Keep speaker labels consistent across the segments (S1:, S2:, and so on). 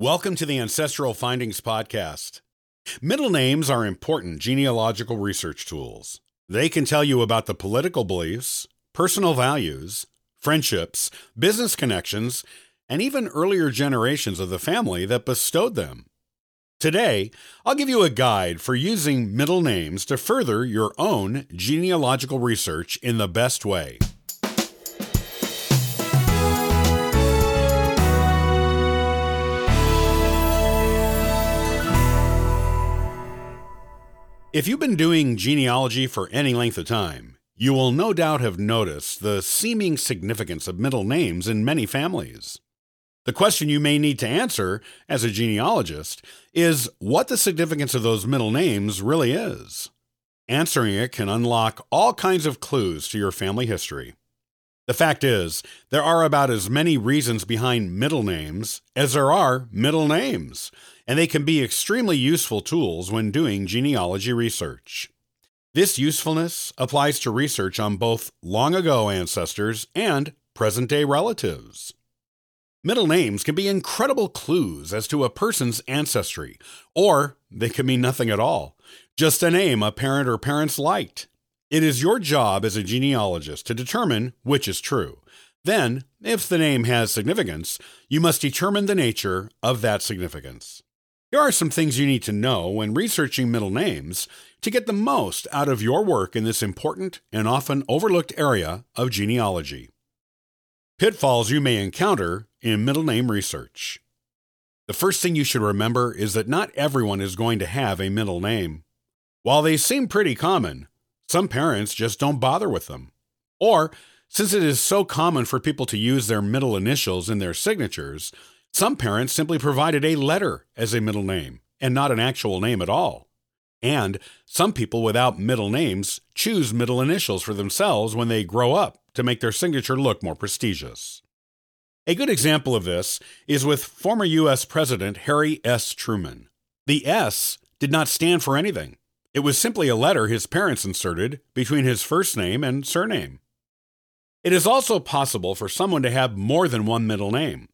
S1: Welcome to the Ancestral Findings Podcast. Middle names are important genealogical research tools. They can tell you about the political beliefs, personal values, friendships, business connections, and even earlier generations of the family that bestowed them. Today, I'll give you a guide for using middle names to further your own genealogical research in the best way. If you've been doing genealogy for any length of time, you will no doubt have noticed the seeming significance of middle names in many families. The question you may need to answer as a genealogist is what the significance of those middle names really is. Answering it can unlock all kinds of clues to your family history. The fact is, there are about as many reasons behind middle names as there are middle names, and they can be extremely useful tools when doing genealogy research. This usefulness applies to research on both long ago ancestors and present day relatives. Middle names can be incredible clues as to a person's ancestry, or they can mean nothing at all, just a name a parent or parents liked. It is your job as a genealogist to determine which is true. Then, if the name has significance, you must determine the nature of that significance. Here are some things you need to know when researching middle names to get the most out of your work in this important and often overlooked area of genealogy. Pitfalls you may encounter in middle name research. The first thing you should remember is that not everyone is going to have a middle name. While they seem pretty common, some parents just don't bother with them. Or, since it is so common for people to use their middle initials in their signatures, some parents simply provided a letter as a middle name and not an actual name at all. And some people without middle names choose middle initials for themselves when they grow up to make their signature look more prestigious. A good example of this is with former U.S. President Harry S. Truman. The S did not stand for anything. It was simply a letter his parents inserted between his first name and surname. It is also possible for someone to have more than one middle name.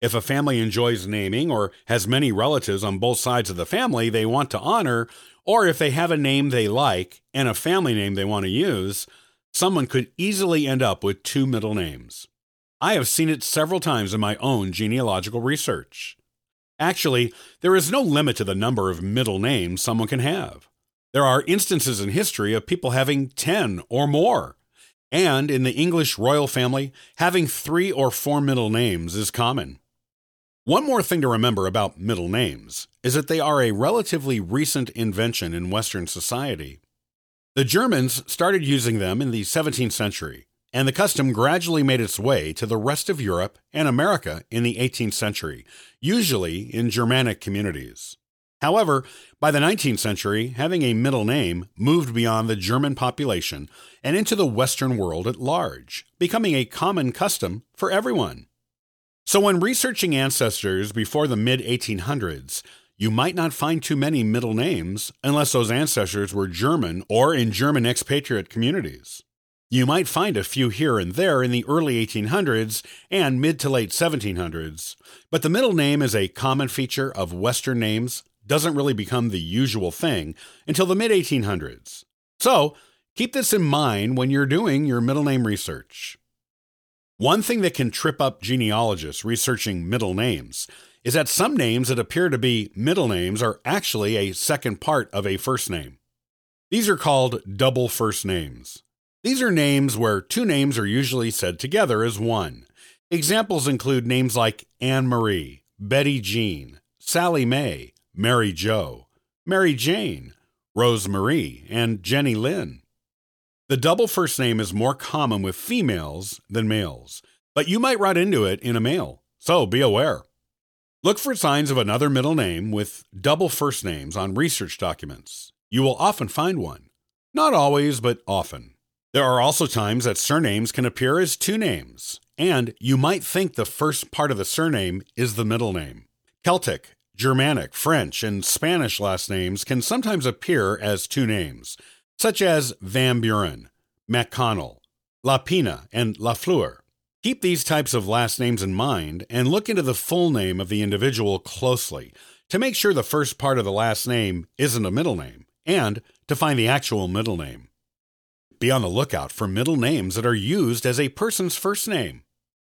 S1: If a family enjoys naming or has many relatives on both sides of the family they want to honor, or if they have a name they like and a family name they want to use, someone could easily end up with two middle names. I have seen it several times in my own genealogical research. Actually, there is no limit to the number of middle names someone can have. There are instances in history of people having 10 or more. And in the English royal family, having three or four middle names is common. One more thing to remember about middle names is that they are a relatively recent invention in Western society. The Germans started using them in the 17th century, and the custom gradually made its way to the rest of Europe and America in the 18th century, usually in Germanic communities. However, by the 19th century, having a middle name moved beyond the German population and into the Western world at large, becoming a common custom for everyone. So, when researching ancestors before the mid 1800s, you might not find too many middle names unless those ancestors were German or in German expatriate communities. You might find a few here and there in the early 1800s and mid to late 1700s, but the middle name is a common feature of Western names doesn't really become the usual thing until the mid 1800s. So, keep this in mind when you're doing your middle name research. One thing that can trip up genealogists researching middle names is that some names that appear to be middle names are actually a second part of a first name. These are called double first names. These are names where two names are usually said together as one. Examples include names like Anne Marie, Betty Jean, Sally Mae, Mary Jo, Mary Jane, Rose Marie, and Jenny Lynn. The double first name is more common with females than males, but you might run into it in a male, so be aware. Look for signs of another middle name with double first names on research documents. You will often find one. Not always, but often. There are also times that surnames can appear as two names, and you might think the first part of the surname is the middle name. Celtic, Germanic, French, and Spanish last names can sometimes appear as two names, such as Van Buren, McConnell, Lapina, and Lafleur. Keep these types of last names in mind and look into the full name of the individual closely to make sure the first part of the last name isn't a middle name and to find the actual middle name. Be on the lookout for middle names that are used as a person's first name.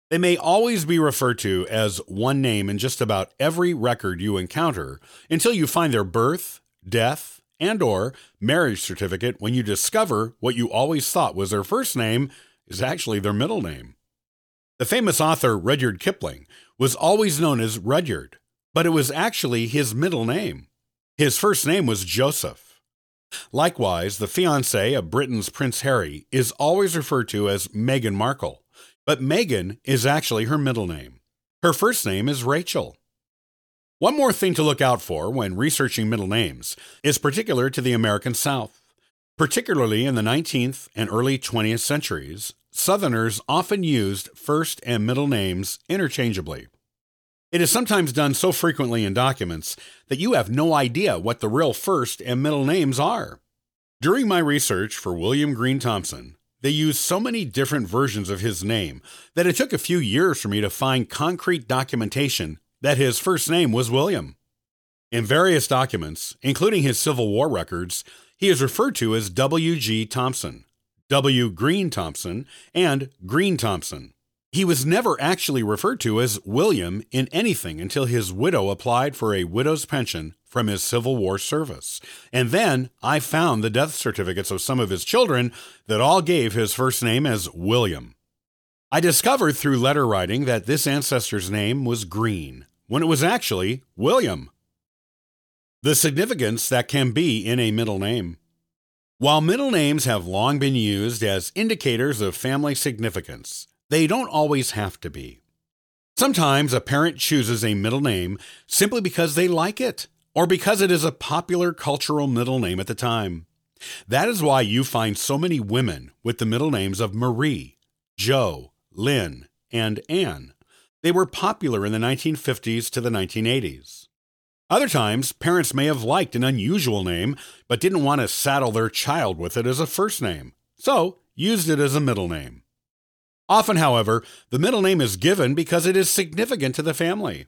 S1: They may always be referred to as one name in just about every record you encounter until you find their birth, death, and or marriage certificate when you discover what you always thought was their first name is actually their middle name. The famous author Rudyard Kipling was always known as Rudyard, but it was actually his middle name. His first name was Joseph. Likewise, the fiancée of Britain's Prince Harry is always referred to as Meghan Markle, but Meghan is actually her middle name. Her first name is Rachel. One more thing to look out for when researching middle names is particular to the American South. Particularly in the 19th and early 20th centuries, Southerners often used first and middle names interchangeably. It is sometimes done so frequently in documents that you have no idea what the real first and middle names are. During my research for William Green Thompson, they used so many different versions of his name that it took a few years for me to find concrete documentation that his first name was William. In various documents, including his Civil War records, he is referred to as W.G. Thompson, W. Green Thompson, and Green Thompson. He was never actually referred to as William in anything until his widow applied for a widow's pension from his Civil War service. And then I found the death certificates of some of his children that all gave his first name as William. I discovered through letter writing that this ancestor's name was Green, when it was actually William. The significance that can be in a middle name. While middle names have long been used as indicators of family significance, they don't always have to be. Sometimes a parent chooses a middle name simply because they like it or because it is a popular cultural middle name at the time. That is why you find so many women with the middle names of Marie, Jo, Lynn, and Anne. They were popular in the 1950s to the 1980s. Other times, parents may have liked an unusual name, but didn't want to saddle their child with it as a first name, so used it as a middle name. Often, however, the middle name is given because it is significant to the family.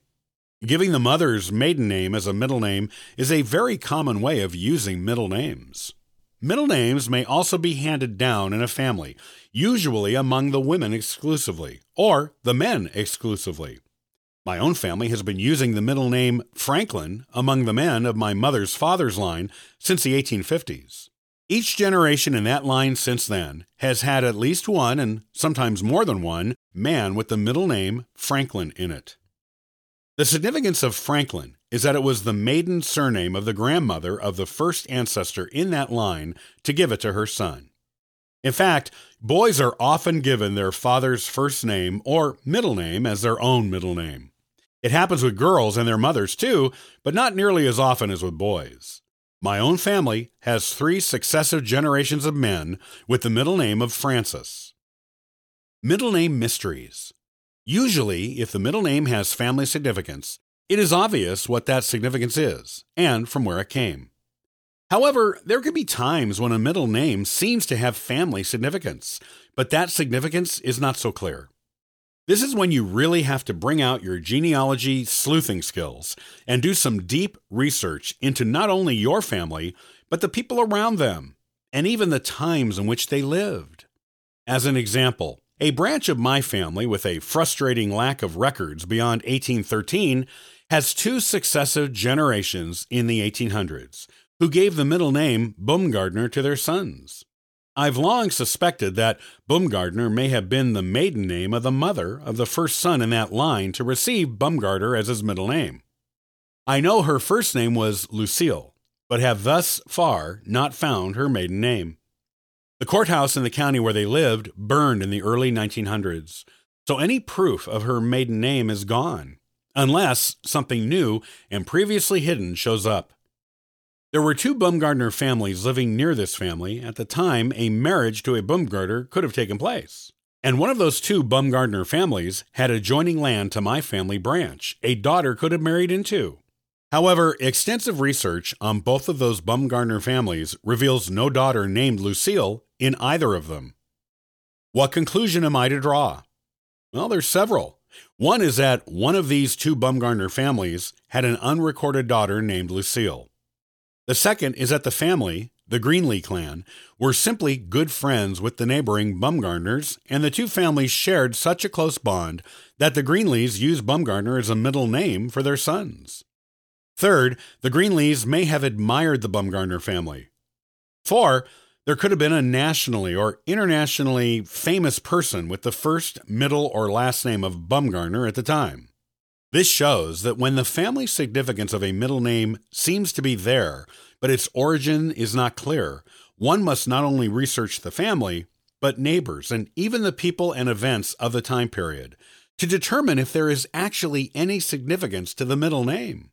S1: Giving the mother's maiden name as a middle name is a very common way of using middle names. Middle names may also be handed down in a family, usually among the women exclusively, or the men exclusively. My own family has been using the middle name Franklin among the men of my mother's father's line since the 1850s. Each generation in that line since then has had at least one, and sometimes more than one, man with the middle name Franklin in it. The significance of Franklin is that it was the maiden surname of the grandmother of the first ancestor in that line to give it to her son. In fact, boys are often given their father's first name or middle name as their own middle name. It happens with girls and their mothers too, but not nearly as often as with boys. My own family has three successive generations of men with the middle name of Francis. Middle name mysteries. Usually, if the middle name has family significance, it is obvious what that significance is and from where it came. However, there can be times when a middle name seems to have family significance, but that significance is not so clear. This is when you really have to bring out your genealogy sleuthing skills and do some deep research into not only your family, but the people around them, and even the times in which they lived. As an example, a branch of my family with a frustrating lack of records beyond 1813 has two successive generations in the 1800s who gave the middle name Baumgardner to their sons. I've long suspected that Baumgardner may have been the maiden name of the mother of the first son in that line to receive Baumgardner as his middle name. I know her first name was Lucille, but have thus far not found her maiden name. The courthouse in the county where they lived burned in the early 1900s, so any proof of her maiden name is gone, unless something new and previously hidden shows up. There were two Baumgardner families living near this family at the time a marriage to a Baumgardner could have taken place. And one of those two Baumgardner families had adjoining land to my family branch a daughter could have married into. However, extensive research on both of those Baumgardner families reveals no daughter named Lucille in either of them. What conclusion am I to draw? Well, there's several. One is that one of these two Bumgarner families had an unrecorded daughter named Lucille. The second is that the family, the Greenlee clan, were simply good friends with the neighboring Bumgarners, and the two families shared such a close bond that the Greenlees used Bumgarner as a middle name for their sons. Third, the Greenlees may have admired the Bumgarner family. Four, there could have been a nationally or internationally famous person with the first, middle, or last name of Bumgarner at the time. This shows that when the family significance of a middle name seems to be there, but its origin is not clear, one must not only research the family, but neighbors and even the people and events of the time period to determine if there is actually any significance to the middle name.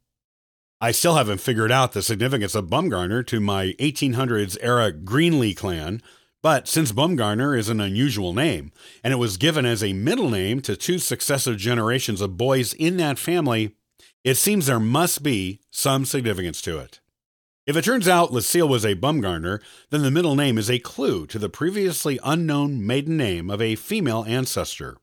S1: I still haven't figured out the significance of Bumgarner to my 1800s era Greenlee clan, but since Bumgarner is an unusual name, and it was given as a middle name to two successive generations of boys in that family, it seems there must be some significance to it. If it turns out Lucille was a Bumgarner, then the middle name is a clue to the previously unknown maiden name of a female ancestor.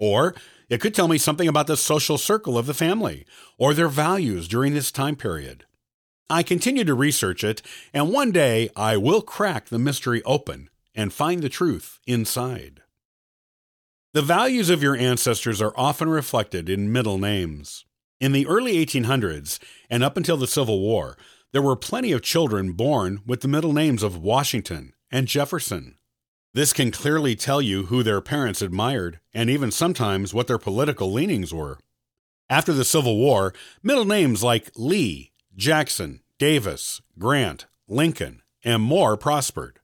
S1: Or it could tell me something about the social circle of the family or their values during this time period. I continue to research it, and one day I will crack the mystery open and find the truth inside. The values of your ancestors are often reflected in middle names. In the early 1800s and up until the Civil War, there were plenty of children born with the middle names of Washington and Jefferson. This can clearly tell you who their parents admired, and even sometimes what their political leanings were. After the Civil War, middle names like Lee, Jackson, Davis, Grant, Lincoln, and more prospered.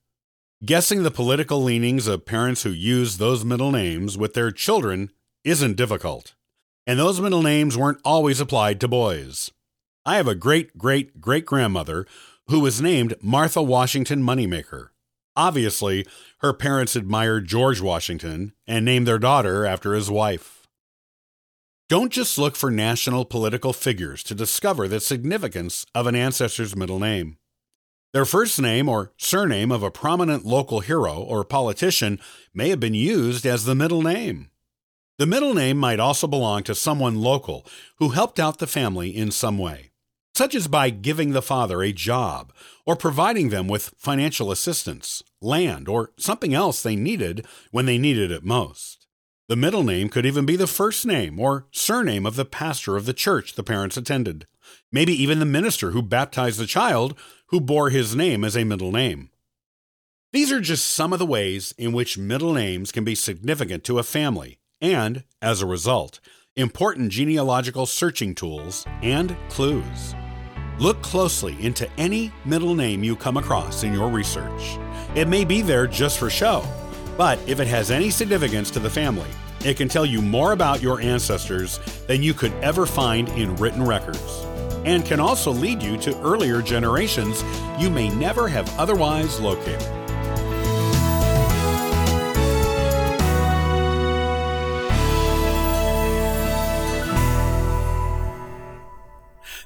S1: Guessing the political leanings of parents who used those middle names with their children isn't difficult. And those middle names weren't always applied to boys. I have a great great great grandmother who was named Martha Washington Moneymaker. Obviously, her parents admired George Washington and named their daughter after his wife. Don't just look for national political figures to discover the significance of an ancestor's middle name. Their first name or surname of a prominent local hero or politician may have been used as the middle name. The middle name might also belong to someone local who helped out the family in some way such as by giving the father a job or providing them with financial assistance, land, or something else they needed when they needed it most. The middle name could even be the first name or surname of the pastor of the church the parents attended, maybe even the minister who baptized the child who bore his name as a middle name. These are just some of the ways in which middle names can be significant to a family and, as a result, important genealogical searching tools and clues. Look closely into any middle name you come across in your research. It may be there just for show, but if it has any significance to the family, it can tell you more about your ancestors than you could ever find in written records, and can also lead you to earlier generations you may never have otherwise located.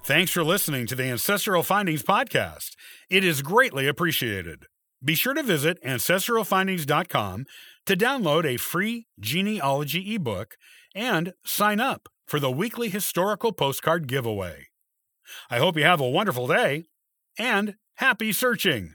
S1: Thanks for listening to the Ancestral Findings Podcast. It is greatly appreciated. Be sure to visit ancestralfindings.com to download a free genealogy ebook and sign up for the weekly historical postcard giveaway. I hope you have a wonderful day and happy searching!